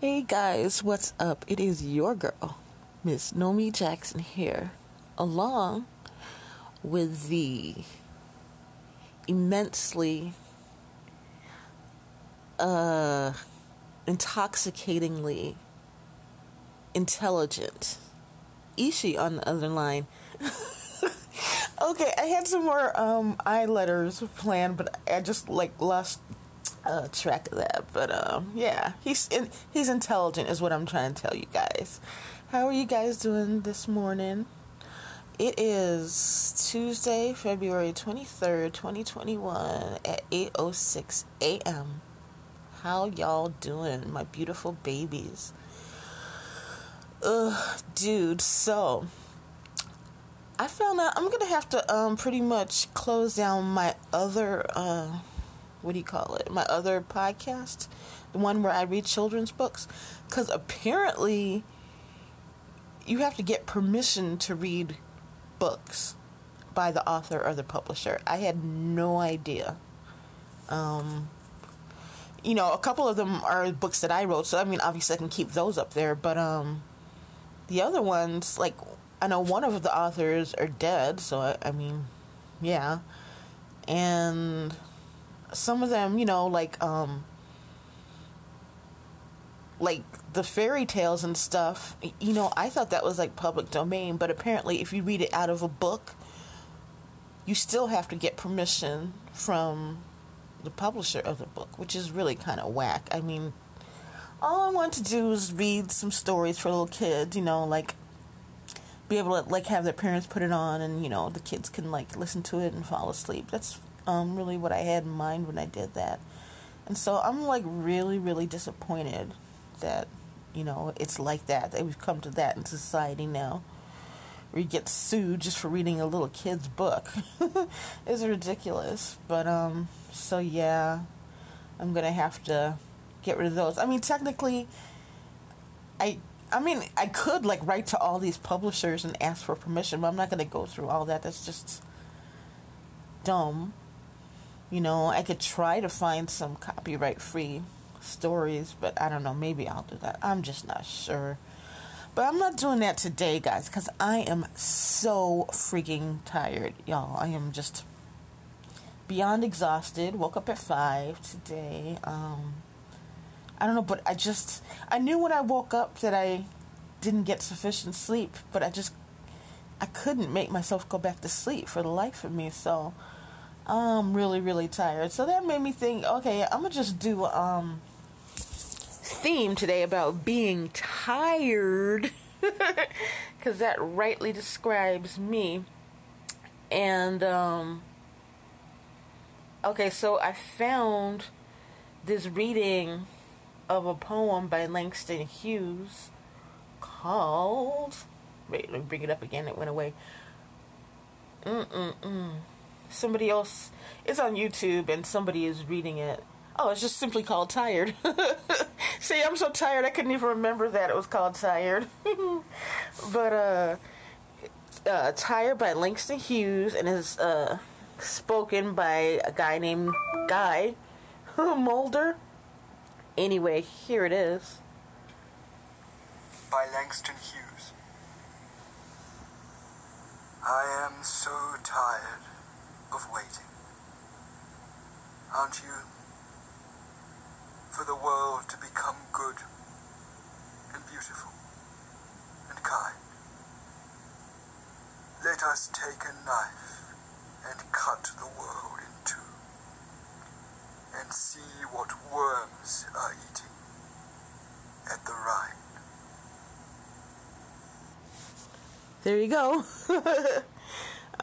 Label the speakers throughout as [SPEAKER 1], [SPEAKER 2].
[SPEAKER 1] Hey guys, what's up? It is your girl, Miss Nomy Jackson here, along with the immensely uh intoxicatingly intelligent Ishi on the other line. okay, I had some more um eye letters planned, but I just like lost uh, track of that. But um, yeah, he's in, he's intelligent, is what I'm trying to tell you guys. How are you guys doing this morning? It is Tuesday, February 23rd, 2021 at 8:06 a.m. How y'all doing, my beautiful babies? Ugh, dude, so I found out I'm gonna have to um pretty much close down my other uh what do you call it? My other podcast, the one where I read children's books, because apparently you have to get permission to read books by the author or the publisher. I had no idea. Um, you know, a couple of them are books that I wrote, so I mean, obviously I can keep those up there, but um, the other ones, like, I know one of the authors are dead, so I, I mean, yeah. And some of them, you know, like um like the fairy tales and stuff, you know, I thought that was like public domain, but apparently if you read it out of a book, you still have to get permission from the publisher of the book, which is really kind of whack. I mean, all I want to do is read some stories for little kids, you know, like be able to like have their parents put it on and you know the kids can like listen to it and fall asleep. That's um, really what I had in mind when I did that. And so I'm like really, really disappointed that, you know, it's like that, that we've come to that in society now. Where you get sued just for reading a little kid's book. it's ridiculous. But, um, so yeah, I'm gonna have to get rid of those. I mean, technically, I I mean, I could like write to all these publishers and ask for permission, but I'm not going to go through all that. That's just dumb. You know, I could try to find some copyright free stories, but I don't know. Maybe I'll do that. I'm just not sure. But I'm not doing that today, guys, because I am so freaking tired, y'all. I am just beyond exhausted. Woke up at 5 today. Um, I don't know, but I just, I knew when I woke up that I didn't get sufficient sleep, but I just, I couldn't make myself go back to sleep for the life of me. So, I'm really, really tired. So that made me think, okay, I'm gonna just do um theme today about being tired because that rightly describes me. And um okay, so I found this reading of a poem by Langston Hughes called wait, let me bring it up again, it went away. Mm mm mm somebody else it's on YouTube and somebody is reading it. Oh, it's just simply called Tired. See, I'm so tired I couldn't even remember that it was called Tired. but uh uh Tired by Langston Hughes and is uh spoken by a guy named Guy Mulder. Anyway, here it is.
[SPEAKER 2] By Langston Hughes. I am so tired of waiting. Aren't you? For the world to become good and beautiful and kind. Let us take a knife and cut the world in two and see what worms are eating at the rind.
[SPEAKER 1] There you go.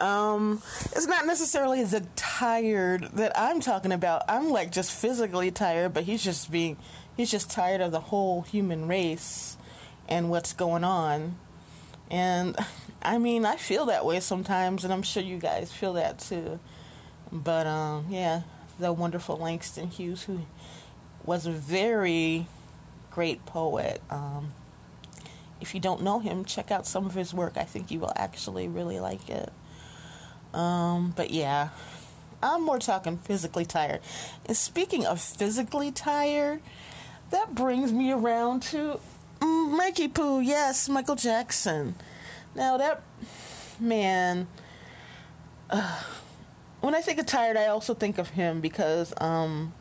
[SPEAKER 1] Um, it's not necessarily the tired that I'm talking about. I'm like just physically tired, but he's just being, he's just tired of the whole human race and what's going on. And I mean, I feel that way sometimes, and I'm sure you guys feel that too. But um, yeah, the wonderful Langston Hughes, who was a very great poet. Um, if you don't know him, check out some of his work. I think you will actually really like it. Um, but yeah, I'm more talking physically tired. And speaking of physically tired, that brings me around to Mikey Poo. Yes, Michael Jackson. Now that man. Uh, when I think of tired, I also think of him because, um,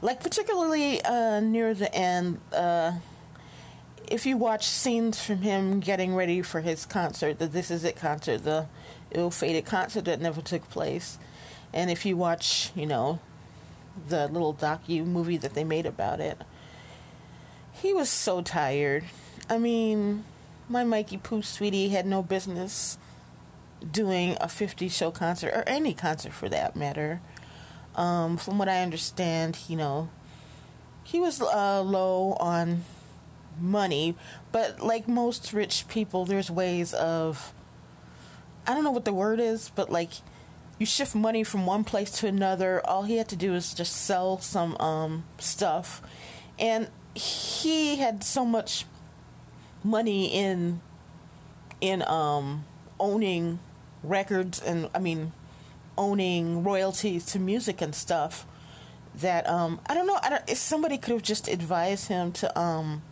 [SPEAKER 1] like particularly uh, near the end, uh, if you watch scenes from him getting ready for his concert, the This Is It concert, the ill-fated concert that never took place, and if you watch, you know, the little docu movie that they made about it, he was so tired. I mean, my Mikey Poo sweetie had no business doing a 50 show concert or any concert for that matter. Um, from what I understand, you know, he was uh, low on money, but like most rich people, there's ways of I don't know what the word is, but like you shift money from one place to another. All he had to do is just sell some um, stuff, and he had so much money in in um, owning records and I mean owning royalties to music and stuff that um, I don't know. I don't. If somebody could have just advised him to um,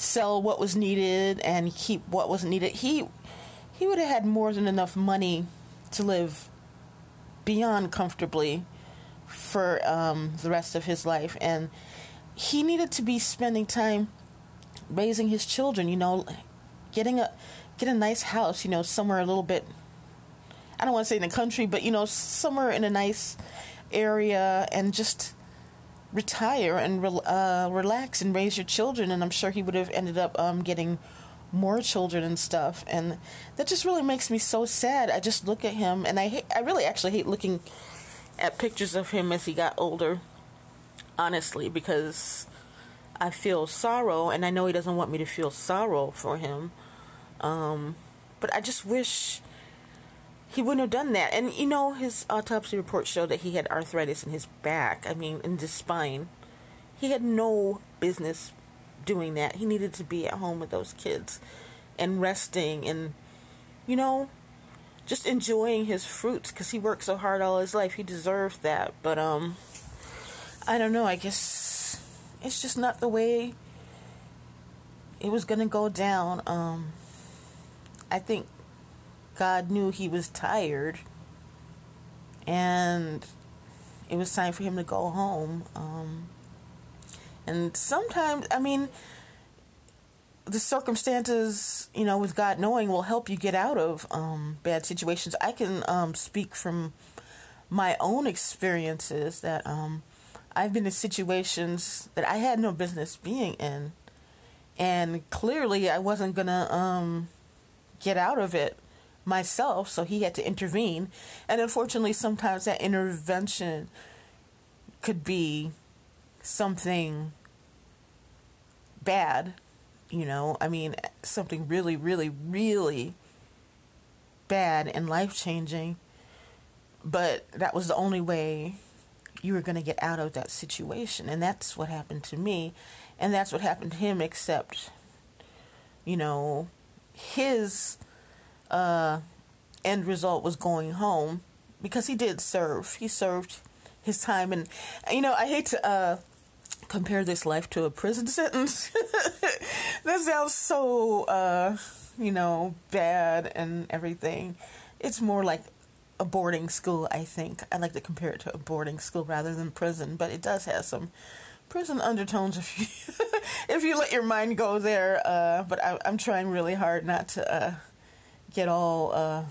[SPEAKER 1] sell what was needed and keep what wasn't needed, he he would have had more than enough money to live beyond comfortably for um, the rest of his life, and he needed to be spending time raising his children. You know, getting a get a nice house. You know, somewhere a little bit. I don't want to say in the country, but you know, somewhere in a nice area, and just retire and uh, relax and raise your children. And I'm sure he would have ended up um, getting more children and stuff. And that just really makes me so sad. I just look at him, and I I really actually hate looking at pictures of him as he got older. Honestly, because I feel sorrow, and I know he doesn't want me to feel sorrow for him. Um, but I just wish he wouldn't have done that. And you know, his autopsy report showed that he had arthritis in his back. I mean, in his spine. He had no business doing that. He needed to be at home with those kids and resting and, you know, just enjoying his fruits because he worked so hard all his life. He deserved that. But, um, I don't know. I guess it's just not the way it was going to go down. Um, I think God knew he was tired and it was time for him to go home. Um, and sometimes, I mean, the circumstances, you know, with God knowing will help you get out of um, bad situations. I can um, speak from my own experiences that um, I've been in situations that I had no business being in. And clearly, I wasn't going to um, get out of it myself, so he had to intervene. And unfortunately, sometimes that intervention could be something bad, you know, I mean, something really, really, really bad and life changing. But that was the only way you were going to get out of that situation. And that's what happened to me. And that's what happened to him, except, you know, his uh, end result was going home because he did serve. He served his time, and you know I hate to uh, compare this life to a prison sentence. that sounds so uh, you know bad and everything. It's more like a boarding school. I think I like to compare it to a boarding school rather than prison, but it does have some prison undertones if you if you let your mind go there. Uh, but I, am trying really hard not to uh, get all uh,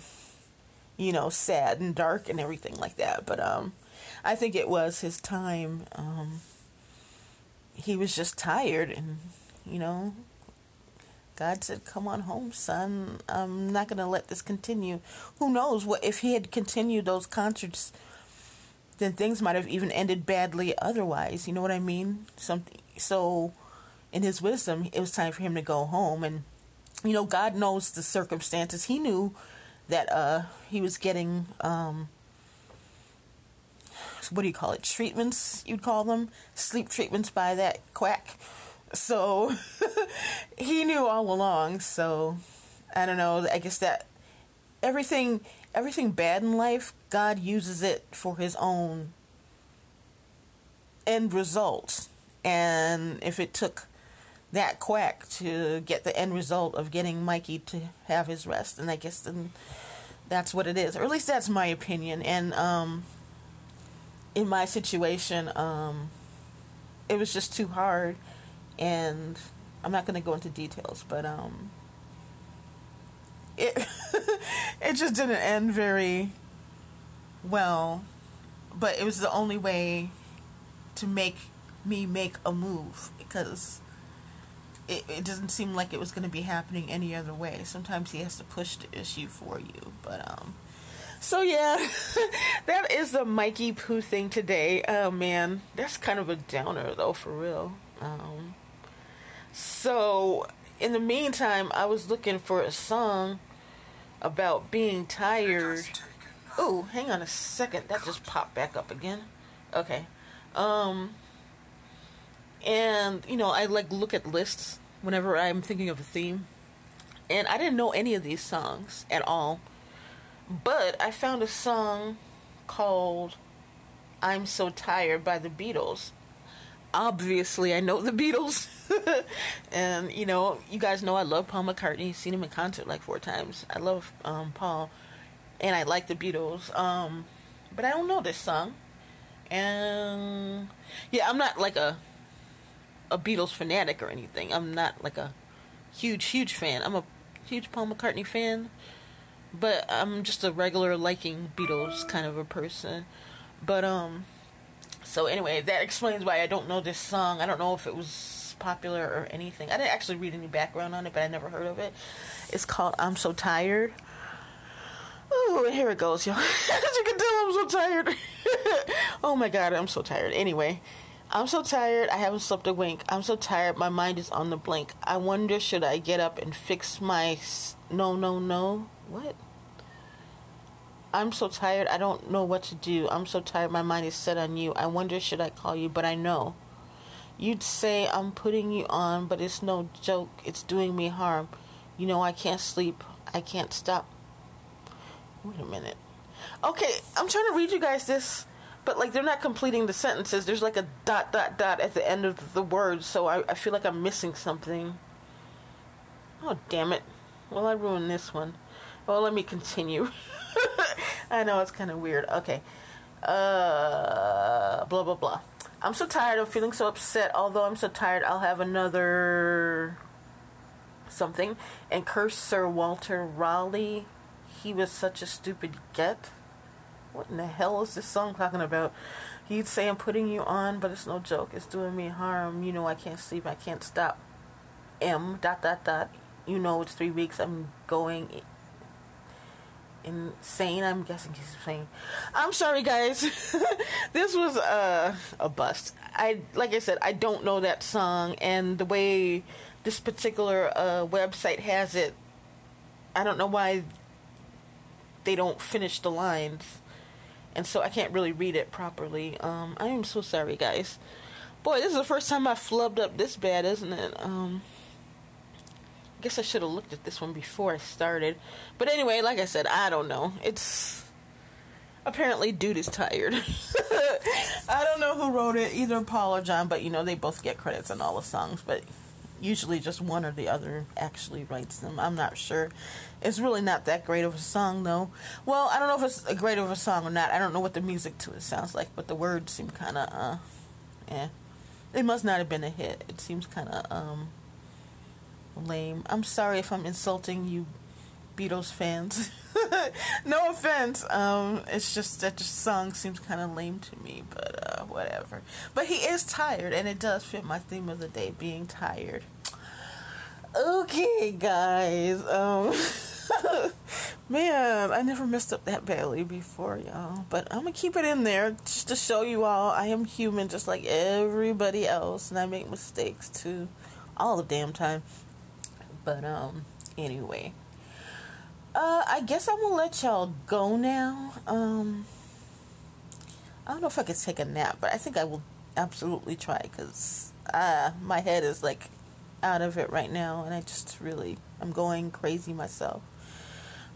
[SPEAKER 1] you know sad and dark and everything like that. But um, I think it was his time. Um, he was just tired, and you know, God said, "Come on home, son. I'm not gonna let this continue." Who knows what if he had continued those concerts? Then things might have even ended badly otherwise. You know what I mean? Something so. In his wisdom, it was time for him to go home, and you know, God knows the circumstances. He knew that uh, he was getting um, what do you call it? Treatments, you'd call them sleep treatments by that quack. So he knew all along. So I don't know. I guess that everything, everything bad in life, God uses it for His own end result. And if it took that quack to get the end result of getting Mikey to have his rest, and I guess then that's what it is, or at least that's my opinion. And um, in my situation, um, it was just too hard, and I'm not going to go into details, but um, it it just didn't end very well. But it was the only way to make me make a move because it, it doesn't seem like it was going to be happening any other way. Sometimes he has to push the issue for you, but um. So yeah, that is the Mikey Poo thing today. Oh man, that's kind of a downer though, for real. Um, so in the meantime, I was looking for a song about being tired. Oh, hang on a second. That just popped back up again. Okay. Um and you know, I like look at lists whenever I'm thinking of a theme. And I didn't know any of these songs at all. But I found a song called I'm So Tired by the Beatles. Obviously, I know the Beatles. and, you know, you guys know I love Paul McCartney. Seen him in concert like four times. I love um, Paul. And I like the Beatles. Um, but I don't know this song. And, yeah, I'm not like a a Beatles fanatic or anything. I'm not like a huge, huge fan. I'm a huge Paul McCartney fan, but I'm just a regular liking Beatles kind of a person. But um, so anyway, that explains why I don't know this song. I don't know if it was popular or anything. I didn't actually read any background on it, but I never heard of it. It's called "I'm So Tired." Oh, here it goes, y'all. As you can tell, I'm so tired. oh my god, I'm so tired. Anyway, I'm so tired. I haven't slept a wink. I'm so tired. My mind is on the blink. I wonder should I get up and fix my s- no no no what? I'm so tired. I don't know what to do. I'm so tired. My mind is set on you. I wonder should I call you, but I know. You'd say I'm putting you on, but it's no joke. It's doing me harm. You know I can't sleep. I can't stop. Wait a minute. Okay, I'm trying to read you guys this but like they're not completing the sentences. There's like a dot dot dot at the end of the word, so I, I feel like I'm missing something. Oh damn it! Well, I ruined this one. Well, let me continue. I know it's kind of weird. Okay. Uh, blah blah blah. I'm so tired. I'm feeling so upset. Although I'm so tired, I'll have another something and curse Sir Walter Raleigh. He was such a stupid get. What in the hell is this song talking about? He'd say, I'm putting you on, but it's no joke. It's doing me harm. You know, I can't sleep. I can't stop. M, dot, dot, dot. You know, it's three weeks. I'm going insane. I'm guessing he's saying. I'm sorry, guys. this was uh, a bust. I, like I said, I don't know that song, and the way this particular uh, website has it, I don't know why they don't finish the lines and so I can't really read it properly. Um, I am so sorry, guys. Boy, this is the first time I flubbed up this bad, isn't it? Um, I guess I should have looked at this one before I started. But anyway, like I said, I don't know. It's apparently dude is tired. I don't know who wrote it, either Paul or John, but you know they both get credits on all the songs, but usually just one or the other actually writes them. I'm not sure. It's really not that great of a song, though. Well, I don't know if it's a great of a song or not. I don't know what the music to it sounds like, but the words seem kind of, uh, eh. It must not have been a hit. It seems kind of, um, lame. I'm sorry if I'm insulting you, Beatles fans. no offense. Um, it's just that the song seems kind of lame to me, but whatever. But he is tired, and it does fit my theme of the day, being tired. Okay, guys. Um. Man, I never messed up that badly before, y'all. But I'm gonna keep it in there just to show you all I am human just like everybody else, and I make mistakes too, all the damn time. But um, anyway, uh, I guess I'm gonna let y'all go now. Um, I don't know if I could take a nap, but I think I will absolutely try because uh, my head is like out of it right now, and I just really I'm going crazy myself.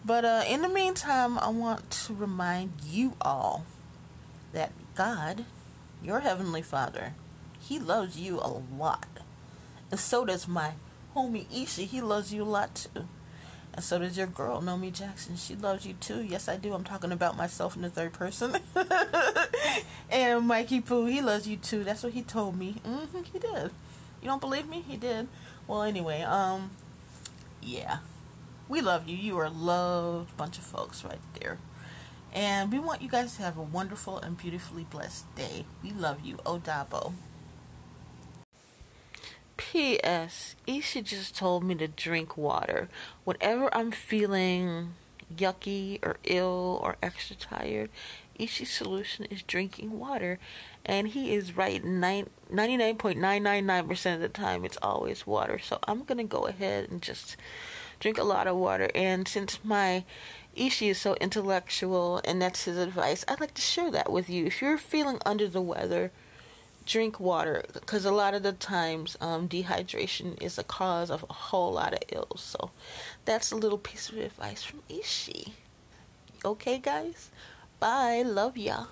[SPEAKER 1] But uh, in the meantime, I want to remind you all that God your Heavenly Father, He loves you a lot. And so does my homie Ishi. He loves you a lot too. And so does your girl, Nomy Jackson. She loves you too. Yes, I do. I'm talking about myself in the third person. and Mikey Poo, he loves you too. That's what he told me. Mm-hmm, he did. You don't believe me? He did. Well, anyway, um, yeah. We love you. You are a loved bunch of folks right there. And we want you guys to have a wonderful and beautifully blessed day. We love you. Odabo. P.S. Ishi just told me to drink water. Whenever I'm feeling yucky or ill or extra tired, Ishi's solution is drinking water. And he is right 99.999% of the time, it's always water. So I'm going to go ahead and just drink a lot of water. And since my Ishi is so intellectual and that's his advice, I'd like to share that with you. If you're feeling under the weather, drink water because a lot of the times um, dehydration is a cause of a whole lot of ills. So that's a little piece of advice from Ishi. Okay, guys? Bye. Love ya.